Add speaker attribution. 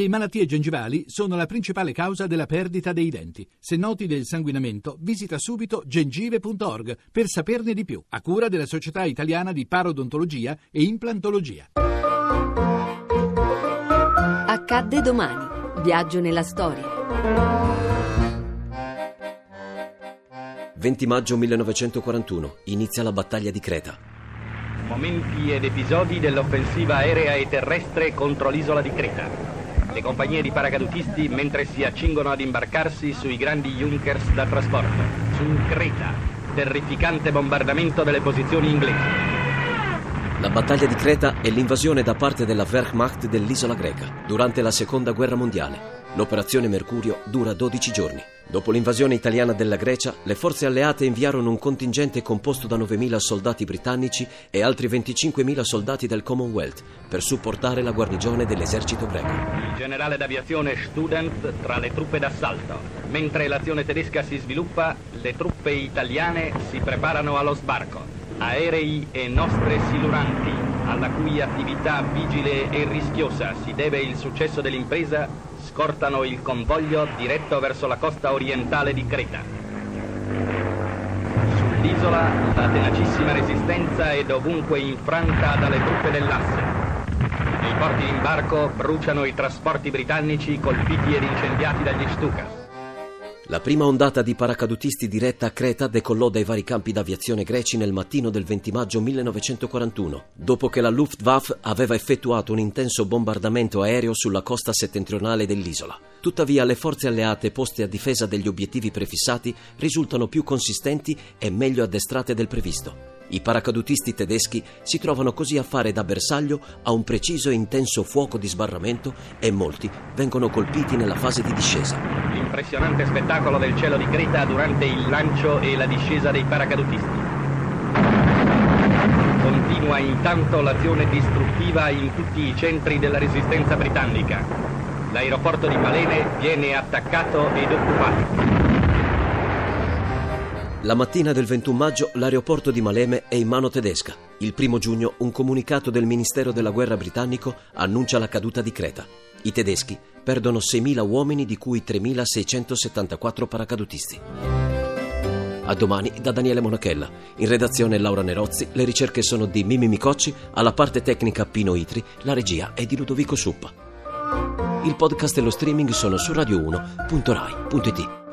Speaker 1: Le malattie gengivali sono la principale causa della perdita dei denti. Se noti del sanguinamento, visita subito gengive.org per saperne di più, a cura della Società Italiana di Parodontologia e Implantologia.
Speaker 2: Accadde domani. Viaggio nella storia.
Speaker 3: 20 maggio 1941. Inizia la battaglia di Creta.
Speaker 4: Momenti ed episodi dell'offensiva aerea e terrestre contro l'isola di Creta le compagnie di paracadutisti mentre si accingono ad imbarcarsi sui grandi Junkers da trasporto. Su Creta, terrificante bombardamento delle posizioni inglesi.
Speaker 3: La battaglia di Creta è l'invasione da parte della Wehrmacht dell'isola greca durante la seconda guerra mondiale. L'operazione Mercurio dura 12 giorni. Dopo l'invasione italiana della Grecia, le forze alleate inviarono un contingente composto da 9.000 soldati britannici e altri 25.000 soldati del Commonwealth per supportare la guarnigione dell'esercito greco.
Speaker 4: Il generale d'aviazione Student tra le truppe d'assalto. Mentre l'azione tedesca si sviluppa, le truppe italiane si preparano allo sbarco. Aerei e nostre siluranti, alla cui attività vigile e rischiosa si deve il successo dell'impresa, scortano il convoglio diretto verso la costa orientale di Creta. Sull'isola la tenacissima resistenza è dovunque infranta dalle truppe dell'asse. Nei porti d'imbarco bruciano i trasporti britannici colpiti ed incendiati dagli Stukas.
Speaker 3: La prima ondata di paracadutisti diretta a Creta decollò dai vari campi d'aviazione greci nel mattino del 20 maggio 1941, dopo che la Luftwaffe aveva effettuato un intenso bombardamento aereo sulla costa settentrionale dell'isola. Tuttavia le forze alleate poste a difesa degli obiettivi prefissati risultano più consistenti e meglio addestrate del previsto. I paracadutisti tedeschi si trovano così a fare da bersaglio a un preciso e intenso fuoco di sbarramento e molti vengono colpiti nella fase di discesa.
Speaker 4: L'impressionante spettacolo del cielo di Creta durante il lancio e la discesa dei paracadutisti. Continua intanto l'azione distruttiva in tutti i centri della resistenza britannica. L'aeroporto di Malene viene attaccato ed occupato.
Speaker 3: La mattina del 21 maggio l'aeroporto di Maleme è in mano tedesca. Il primo giugno un comunicato del Ministero della Guerra britannico annuncia la caduta di Creta. I tedeschi perdono 6.000 uomini di cui 3.674 paracadutisti. A domani da Daniele Monachella. In redazione Laura Nerozzi, le ricerche sono di Mimi Micocci, alla parte tecnica Pino Itri, la regia è di Ludovico Suppa. Il podcast e lo streaming sono su radio1.rai.it.